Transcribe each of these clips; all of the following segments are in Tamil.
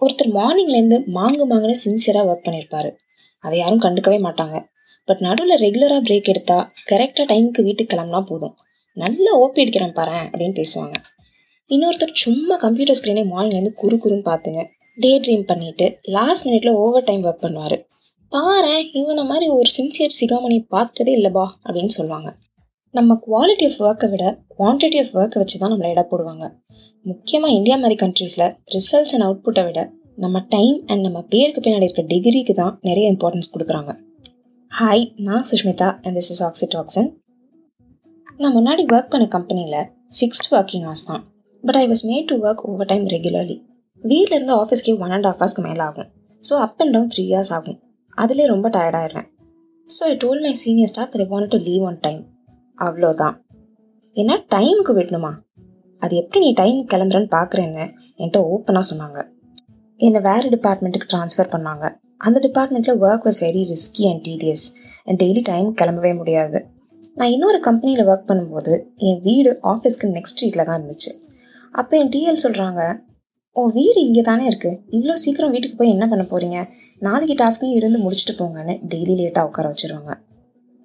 ஒருத்தர் மார்னிங்லேருந்து மாங்கு மாங்குன்னு சின்சியராக ஒர்க் பண்ணியிருப்பாரு அதை யாரும் கண்டுக்கவே மாட்டாங்க. பட் நடுவில் ரெகுலராக பிரேக் எடுத்தால் கரெக்டாக டைமுக்கு வீட்டுக்கு கிளம்புனா போதும். நல்லா ஓபி அடிக்கிறேன் பாரு அப்படின்னு பேசுவாங்க. இன்னொருத்தர் சும்மா கம்ப்யூட்டர் ஸ்க்ரீனே மார்னிங்லேருந்து குறு குறுன்னு பார்த்துங்க. டே ட்ரீம் பண்ணிட்டு லாஸ்ட் மினிட்ல ஓவர் டைம் ஒர்க் பண்ணுவார். பாரு இவனை மாதிரி ஒரு சின்சியர் சிகாமணி பார்த்ததே இல்லைபா அப்படின்னு சொல்லுவாங்க. நம்ம குவாலிட்டி ஆஃப் ஒர்க்கை விட குவான்டிட்டி ஆஃப் ஒர்க்கை வச்சு தான் நம்மளை இட போடுவாங்க. முக்கியமாக இந்தியா மாதிரி கண்ட்ரீஸில் ரிசல்ட்ஸ் அண்ட் அவுட்புட்டை விட நம்ம டைம் அண்ட் நம்ம பேருக்கு பின்னாடி இருக்க டிகிரிக்கு தான் நிறைய இம்பார்ட்டன்ஸ் கொடுக்குறாங்க. ஹாய் நான் சுஷ்மிதா அண்ட் திஸ் இஸ் ஆக்சிடாக்சன் நான் முன்னாடி ஒர்க் பண்ண கம்பெனியில் ஃபிக்ஸ்ட் ஒர்க்கிங் ஹவர்ஸ் தான். But I was made to work over time regularly வீட்டிலேருந்து ஆஃபீஸ்க்கே ஒன் அண்ட் ஆஃப் ஹவர்ஸ்க்கு மேலே ஆகும். So up and down three years ஆகும். அதிலே ரொம்ப டயர்டாயிடுவேன் so I told my senior staff I want to leave on time அவ்வளோதான். என்ன டைமுக்கு விடணுமா? அது எப்படி நீ டைம் கிளம்புறேன்னு பார்க்குறேன்னு என்கிட்ட ஓப்பனாக சொன்னாங்க. என்னை வேறு டிபார்ட்மெண்ட்டுக்கு ட்ரான்ஸ்ஃபர் பண்ணாங்க. அந்த டிபார்ட்மெண்ட்டில் work was very risky and tedious and daily time கிளம்பவே முடியாது. நான் இன்னொரு கம்பெனியில் ஒர்க் பண்ணும்போது என் வீடு ஆஃபீஸ்க்கு நெக்ஸ்ட் ஸ்ட்ரீட்டில் தான் இருந்துச்சு. அப்போ என் டிஎல் சொல்கிறாங்க உன் வீடு இங்கே தானே இருக்குது இவ்வளோ சீக்கிரம் வீட்டுக்கு போய் என்ன பண்ண போகிறீங்க நாளைக்கு டாஸ்க்கையும் இருந்து முடிச்சுட்டு போங்கன்னு டெய்லி லேட்டாக உட்கார வச்சுருவாங்க.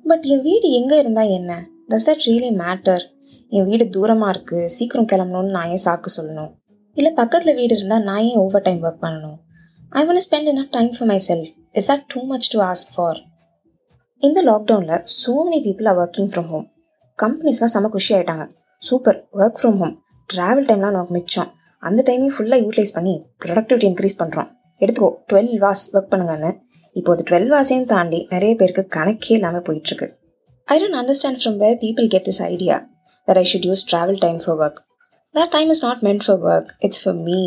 பட் என் வீடு எங்கே இருந்தால் என்ன? டஸ் தட் ரியலி மேட்டர் என் வீடு தூரமாக இருக்குது சீக்கிரம் கிளம்பணும்னு நான் ஏன் சாக்கு சொல்லணும்? இல்லை பக்கத்தில் வீடு இருந்தால் நான் ஏன் ஓவர் டைம் ஒர்க் பண்ணணும்? I want spend enough time for myself is that too much to ask for இந்த லாக்டவுனில் so many people are working from home கம்பெனிஸ்லாம் செம்ம குஷி ஆகிட்டாங்க super work from home travel டைம்லாம் நமக்கு மிச்சம். அந்த டைமையும் ஃபுல்லாக யூட்டிலைஸ் பண்ணி ப்ரொடக்டிவிட்டி இன்க்ரீஸ் பண்ணுறோம் எடுத்துக்கோ டுவெல் வாஸ் ஒர்க் பண்ணுங்கன்னு. இப்போ அது டுவெல் வாஸையும் தாண்டி நிறைய பேருக்கு கணக்கே இல்லாமல் போயிட்டுருக்கு I don't understand from where people get this idea that I should use travel time for work that time is not meant for work it's for me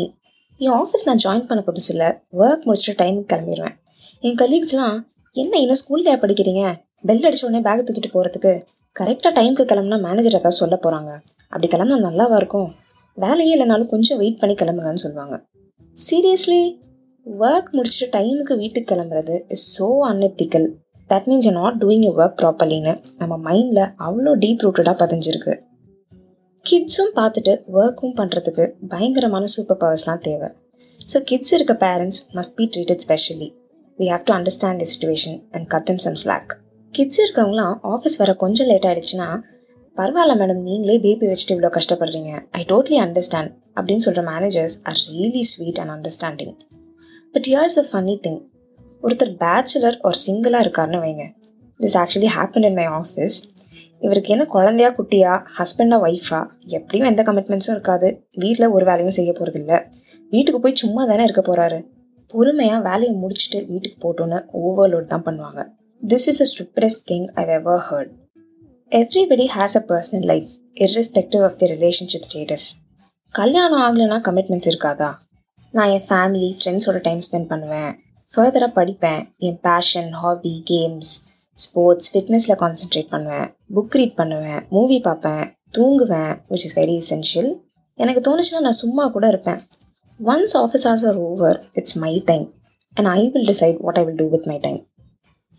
என் ஆஃபீஸ் நான் ஜாயின் பண்ண புதுசில் ஒர்க் முடிச்சுட்டு டைமுக்கு கிளம்பிடுவேன் என் கலீக்ஸ்லாம் என்ன இன்னும் ஸ்கூல்லையா படிக்கிறீங்க? பெல் அடிச்ச உடனே பேக் தூக்கிட்டு போகிறதுக்கு கரெக்டாக டைமுக்கு கிளம்புனா மேனேஜர் ஏதாவது சொல்ல போகிறாங்க அப்படி கிளம்புனா நல்லாவா இருக்கும்? வேலையே இல்லைனாலும் கொஞ்சம் வெயிட் பண்ணி கிளம்புங்கன்னு சொல்லுவாங்க. சீரியஸ்லி ஒர்க் முடிச்சுட்டு டைமுக்கு வீட்டுக்கு கிளம்புறது is so unethical that means you not doing you work ப்ராப்பர்லின்னு நம்ம மைண்டில் அவ்வளோ டீப் ரூட்டடாக பதிஞ்சிருக்கு. கிட்ஸும் பார்த்துட்டு ஒர்க்கும் பண்ணுறதுக்கு பயங்கரமான சூப்பர் பவர்ஸ்லாம் தேவை. ஸோ கிட்ஸ் இருக்க parents must be treated specially we have to understand the situation and cut them some slack kids இருக்கவங்களாம் ஆஃபீஸ் வர கொஞ்சம் லேட் ஆகிடுச்சுன்னா பரவாயில்ல மேடம் நீங்களே பேபி வச்சுட்டு இவ்வளோ கஷ்டப்படுறீங்க. ஐ டோட்லி அண்டர்ஸ்டாண்ட் அப்படின்னு சொல்கிற managers are really sweet and understanding but here's a funny thing ஒருத்தர் பேச்சுலர் ஒரு சிங்கிளாக இருக்காருன்னு வைங்க. This actually happen in my office இவருக்கு என்ன குழந்தையா குட்டியா ஹஸ்பண்டா ஒய்ஃபா எப்படியும் எந்த கமிட்மெண்ட்ஸும் இருக்காது. வீட்டில் ஒரு வேலையும் செய்ய போகிறதில்ல வீட்டுக்கு போய் சும்மா தானே இருக்க போகிறாரு பொறுமையாக வேலையை முடிச்சுட்டு வீட்டுக்கு போட்டோன்னு ஓவர்லோட் தான் பண்ணுவாங்க. This is a stupidest thing I ever heard everybody has a personal life irrespective of the relationship status கல்யாணம் ஆகலைன்னா கமிட்மெண்ட்ஸ் இருக்காதா? நான் என் ஃபேமிலி ஃப்ரெண்ட்ஸோட டைம் ஸ்பெண்ட் பண்ணுவேன். ஃபர்தராக படிப்பேன். என் பேஷன் ஹாபி கேம்ஸ் ஸ்போர்ட்ஸ் ஃபிட்னஸில் கான்சென்ட்ரேட் பண்ணுவேன். புக் ரீட் பண்ணுவேன். மூவி பார்ப்பேன். தூங்குவேன் விச் இஸ் வெரி எசென்ஷியல் எனக்கு தோணுச்சுன்னா நான் சும்மா கூட இருப்பேன். Once office hours are over it's my time and I will decide what I will do with my time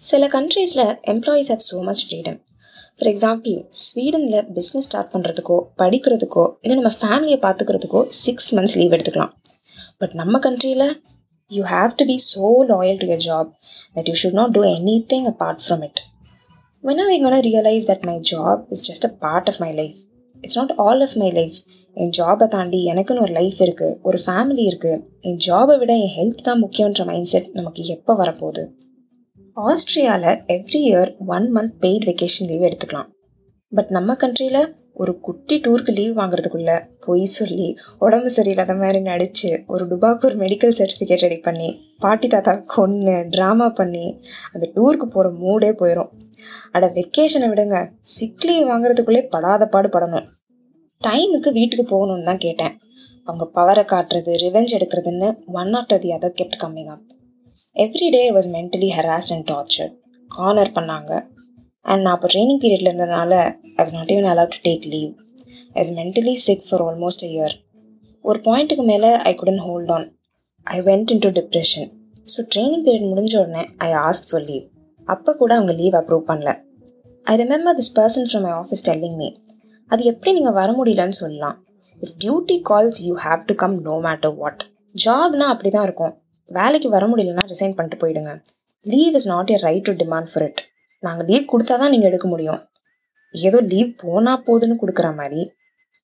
சில கண்ட்ரீஸில் employees have so much freedom for example ஸ்வீடனில் business start பண்ணுறதுக்கோ படிக்கிறதுக்கோ இல்லை நம்ம ஃபேமிலியை பார்த்துக்கிறதுக்கோ சிக்ஸ் மந்த்ஸ் லீவ் எடுத்துக்கலாம். பட் நம்ம கண்ட்ரியில் you have to be so loyal to your job that you should not do anything apart from from it when we going to realize that my job is just a part of my life it's not all of my life என் ஜாபை தாண்டி எனக்குன்னு ஒரு லைஃப் இருக்குது ஒரு ஃபேமிலி இருக்குது என் ஜாபை விட என் ஹெல்த் தான் முக்கியன்ற மைண்ட் செட் நமக்கு எப்போ வரப்போகுது? ஆஸ்ட்ரியாவில் every year one month paid vacation leave எடுத்துக்கலாம். பட் நம்ம கண்ட்ரியில் ஒரு குட்டி டூருக்கு லீவ் வாங்குறதுக்குள்ள பொய் சொல்லி உடம்பு சரியில்லாத மாதிரி நடித்து ஒரு டுபாக்கு ஒரு மெடிக்கல் சர்டிஃபிகேட் ரெடி பண்ணி பாட்டி தாத்தா கொன்று ட்ராமா பண்ணி அந்த டூருக்கு போகிற மூடே போயிடும் அட வெக்கேஷனை விடுங்க சிக் லீவ் வாங்குறதுக்குள்ளே படாத பாடு படணும். டைமுக்கு வீட்டுக்கு போகணும்னு தான் கேட்டேன். அவங்க பவரை காட்டுறது ரிவெஞ்ச் எடுக்கிறதுன்னு one after the other kept coming up every day was mentally harassed and torture corner பண்ணாங்க. அண்ட் நான் அப்போ ட்ரைனிங் பீரியடில் இருந்ததுனால I was not even allow to take leave I was mentally sick for almost a year ஒரு பாயிண்ட்டுக்கு மேலே I couldn't hold on I went into depression so training period முடிஞ்ச உடனே ஐ ஆஸ்க் ஃபார் லீவ் அப்போ கூட அவங்க லீவ் அப்ரூவ் பண்ணல. I remember this person from my office telling me அது எப்படி நீங்கள் வர முடியலன்னு சொல்லலாம். If duty calls you have to come no matter what Jaffna அப்படி தான் இருக்கும். வேலைக்கு வர முடியலன்னா ரிசைன் பண்ணிட்டு போயிடுங்க. Leave is not a right to demand for it நாங்கள் லீவ் கொடுத்தா தான் நீங்கள் எடுக்க முடியும். ஏதோ லீவ் போனால் போதுன்னு கொடுக்குற மாதிரி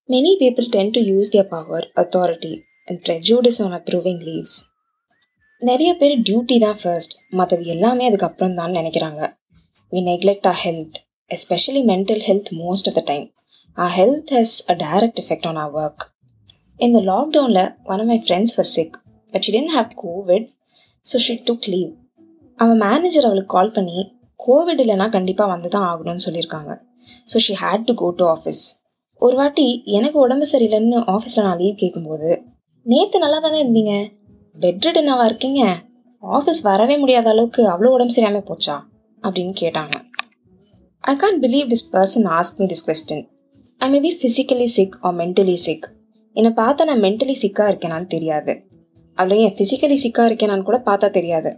many people tend to use their power authority and prejudice on approving leaves நிறைய பேர் டியூட்டி தான் ஃபர்ஸ்ட் மற்றது எல்லாமே அதுக்கப்புறம் தான் நினைக்கிறாங்க. We neglect our health especially mental health most of the time our health has a direct effect on our work இந்த லாக்டவுனில் one of my friends was sick but she didn't have Covid so she took leave அவன் மேனேஜர் அவளுக்கு கால் பண்ணி கோவிட் இல்லைனா கண்டிப்பாக வந்து தான் ஆகணும்னு சொல்லியிருக்காங்க. So she had to go to office ஒரு வாட்டி எனக்கு உடம்பு சரியில்லைன்னு ஆஃபீஸில் நான் லீவ் கேட்கும்போது நேற்று நல்லா தானே இருந்தீங்க பெட்ரிடனாவா இருக்கீங்க? ஆஃபீஸ் வரவே முடியாத அளவுக்கு அவ்வளோ உடம்பு சரியாமல் போச்சா? அப்படின்னு கேட்டாங்க. I can't believe this person ask me this question I may be physically sick or mentally sick என்னை பார்த்தா நான் மென்டலி சிக்காக இருக்கேனான்னு தெரியாது. அவ்வளோ ஏன் ஃபிசிக்கலி சிக்காக இருக்கேனான்னு கூட பார்த்தா தெரியாது.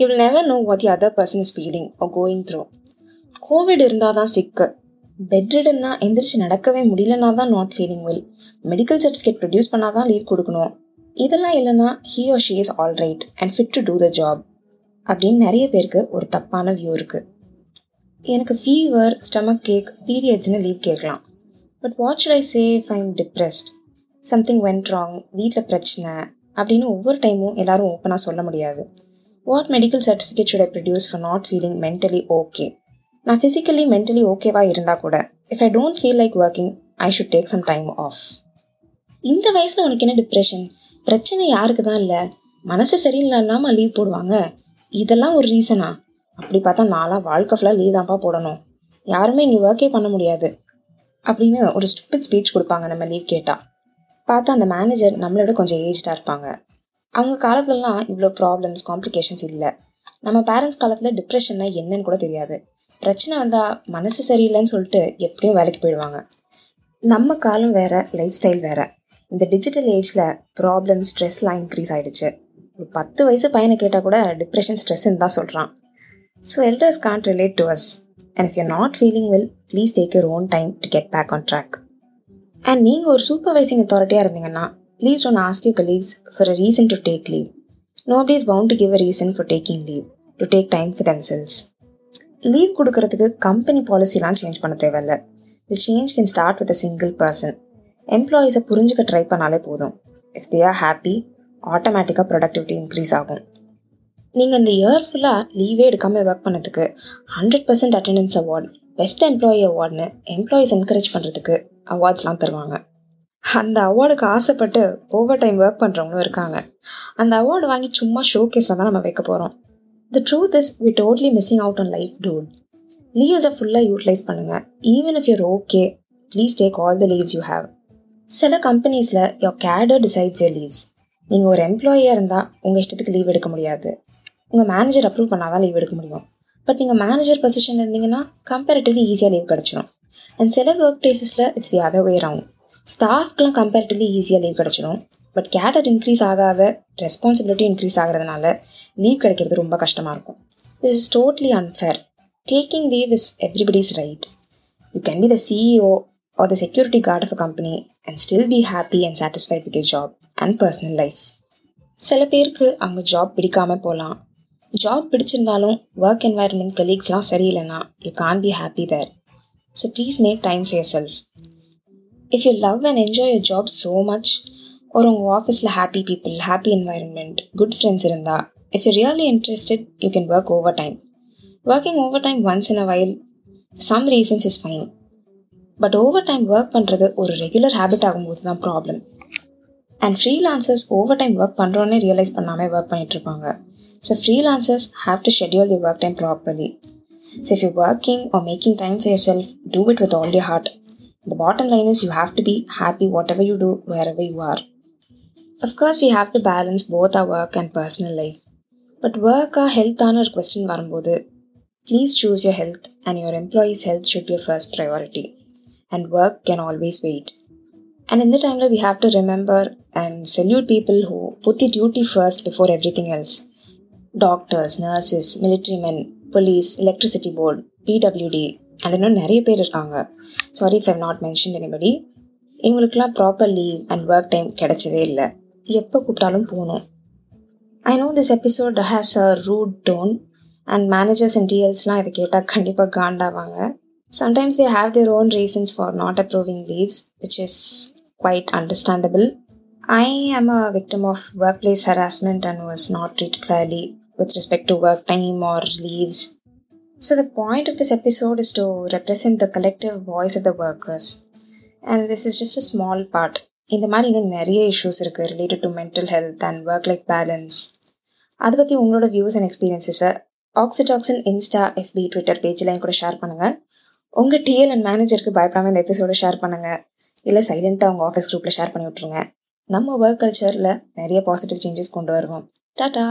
You will never know what the other person is feeling or going through covid இருந்தால் தான் சிக்கு பெட்ரிடன்னா எந்திரிச்சு நடக்கவே முடியலனா தான் not feeling well medical certificate produce பண்ணால் தான் லீவ் கொடுக்கணும். இதெல்லாம் இல்லைன்னா he or she is all right and fit to do the job அப்படின்னு நிறைய பேருக்கு ஒரு தப்பான வியூ இருக்குது எனக்கு ஃபீவர் ஸ்டமக் கேக் பீரியட்ஸ்னு லீவ் கேட்கலாம். But what should I say if I'm depressed something went wrong வீட்டில் பிரச்சனை அப்படின்னு ஒவ்வொரு டைமும் எல்லாரும் ஓப்பனாக சொல்ல முடியாது. What medical certificate should I produce for not feeling mentally okay நான் ஃபிசிக்கலி மென்டலி ஓகேவா இருந்தால் கூட if I don't feel like working I should take some time off இந்த வயசில் உனக்கு என்ன டிப்ரெஷன் பிரச்சனை யாருக்கு தான் இல்லை? மனசு சரியில்லாமல் லீவ் போடுவாங்க. இதெல்லாம் ஒரு ரீசனா அப்படி பார்த்தா நாளாக வாழ்க்கை ஃபுல்லாக லீவ் தான்ப்பா போடணும். யாருமே இங்கே ஒர்க்கே பண்ண முடியாது. அப்படின்னு ஒரு ஸ்டூபிட் ஸ்பீச் கொடுப்பாங்க நம்ம லீவ் கேட்டால் பார்த்தா அந்த மேனேஜர் நம்மளோட கொஞ்சம் ஏஜ்டாக இருப்பாங்க. அவங்க காலத்துலலாம் இவ்வளோ ப்ராப்ளம்ஸ் காம்ப்ளிகேஷன்ஸ் இல்லை. நம்ம பேரண்ட்ஸ் காலத்தில் டிப்ரெஷன்னா என்னன்னு கூட தெரியாது. பிரச்சனை வந்தால் மனசு சரியில்லைன்னு சொல்லிட்டு எப்படியும் வேலைக்கு போயிடுவாங்க. நம்ம காலம் வேறு லைஃப் ஸ்டைல் வேறு. இந்த டிஜிட்டல் ஏஜில் ப்ராப்ளம் ஸ்ட்ரெஸ்லாம் இன்க்ரீஸ் ஆகிடுச்சு ஒரு பத்து வயசு பையனை கேட்டால் கூட டிப்ரெஷன் ஸ்ட்ரெஸ்ன்னு தான் சொல்கிறான் so elders can't relate to us and if you not feeling well please take your own time to get back on track and நீங்கள் ஒரு சூப்பர்வைசிங் அத்தாரிட்டியாக இருந்தீங்கன்னா please don't ask you colleagues for a reason to take leave no is bound to give a reason for taking leave to take time for themselves leave கொடுக்கறதுக்கு கம்பெனி பாலிசிலாம் சேஞ்ச் பண்ண தேவையில்ல. The change can start with a single person எம்ப்ளாயீஸை புரிஞ்சுக்க ட்ரை பண்ணாலே போதும். இஃப் தே ஆர் ஹாப்பி ஆட்டோமேட்டிக்காக ப்ரொடக்டிவிட்டி இன்க்ரீஸ் ஆகும். நீங்கள் இந்த இயர் ஃபுல்லாக லீவே எடுக்காமல் ஒர்க் பண்ணதுக்கு hundred percent attendance award best employee அவார்ட்னு employees encourage பண்ணுறதுக்கு அவார்ட்ஸ்லாம் தருவாங்க. அந்த அவார்டுக்கு ஆசைப்பட்டு ஓவர் டைம் ஒர்க் பண்ணுறவங்களும் இருக்காங்க. அந்த அவார்டு வாங்கி சும்மா ஷோ கேஸில் தான் நம்ம வைக்க போகிறோம் the truth is we totally missing out on life dude லீவ்ஸை ஃபுல்லாக யூட்டிலைஸ் பண்ணுங்கள் even if your okay please take all the leaves you have சில கம்பெனிஸில் your cadre decides your leaves நீங்கள் ஒரு எம்ப்ளாயியாக இருந்தால் உங்கள் இஷ்டத்துக்கு லீவ் எடுக்க முடியாது. உங்கள் மேனேஜர் அப்ரூவ் பண்ணால் தான் லீவ் எடுக்க முடியும். பட் நீங்கள் மேனேஜர் பொசிஷன் இருந்தீங்கன்னா கம்பேரிட்டிவ்லி ஈஸியாக லீவ் கிடச்சிடும் அண்ட் சில work பிளேசஸில் it's the other way round ஸ்டாஃப்க்கெலாம் comparatively ஈஸியாக லீவ் கிடச்சிடும். பட் கேடர் இன்க்ரீஸ் ஆக ஆக ரெஸ்பான்சிபிலிட்டி இன்க்ரீஸ் ஆகிறதுனால லீவ் கிடைக்கிறது ரொம்ப கஷ்டமாக இருக்கும். This is totally unfair taking leave is everybody's right you can be the CEO or the security guard of a company and still be happy and satisfied with your job and personal life சில பேருக்கு அவங்க ஜாப் பிடிக்காமல் போகலாம் ஜாப் பிடிச்சிருந்தாலும் ஒர்க் என்வாயர்மெண்ட் கலீக்ஸ்லாம் சரியில்லைன்னா you can be happy there so please make time for self if you love and enjoy your job so much ஒரு உங்கள் ஆஃபீஸில் happy people happy environment good friends இருந்தால் if you really interested you can work over time working over time once in a while some reasons is fine but over time work பண்ணுறது ஒரு ரெகுலர் ஹேபிட் ஆகும்போது தான் problem and freelancers over time work பண்ணுறோன்னே realise பண்ணாமல் work பண்ணிகிட்ருப்பாங்க so freelancers have to schedule the work time properly so if you working or making time for your self do it with all your heart The bottom line is you have to be happy whatever you do, wherever you are. Of course, we have to balance both our work and personal life. But work or health ஆன ஒரு கொஸ்டின் வரும்போது please choose your health and your employees health should be first priority and work can always wait and இந்த டைமில் we have to remember and salute people who put the duty first before everything else doctors nurses military men police electricity board PWD and இன்னும் நிறைய பேர் இருக்காங்க. Sorry if I've not mention anybody இவங்களுக்குலாம் proper leave and work time கிடைச்சதே இல்லை. எப்போ கூப்பிட்டாலும் போகணும். I know this episode has a rude tone and managers and டிஎல்ஸ்லாம் இதை கேட்டால் கண்டிப்பாக காண்டாவாங்க. Sometimes they have their own reasons for not approving leaves which is quite understandable I am a victim of work place harassment and was not treated fairly with respect to work time or leaves. So, the point of this episode is to represent the collective voice of the workers. And this is just a small part. இந்த மாதிரி இன்னும் நிறைய இஷ்யூஸ் இருக்குது related to mental health and work life balance அதை பற்றி உங்களோட வியூஸ் அண்ட் எக்ஸ்பீரியன்ஸஸை ஆக்சிடாக்ஸின் இன்ஸ்டா எஃபி ட்விட்டர் பேஜில் என் கூட ஷேர் பண்ணுங்கள் உங்கள் டிஎல் அண்ட் மேனேஜருக்கு பயப்படாமல் இந்த எபிசோட ஷேர் பண்ணுங்கள் இல்லை சைலண்ட்டாக உங்கள் ஆஃபீஸ் குரூப்பில் ஷேர் பண்ணி விட்ருங்க நம்ம ஒர்க் கல்ச்சரில் நிறைய பாசிட்டிவ் சேஞ்சஸ் கொண்டு வருவோம். டாட்டா!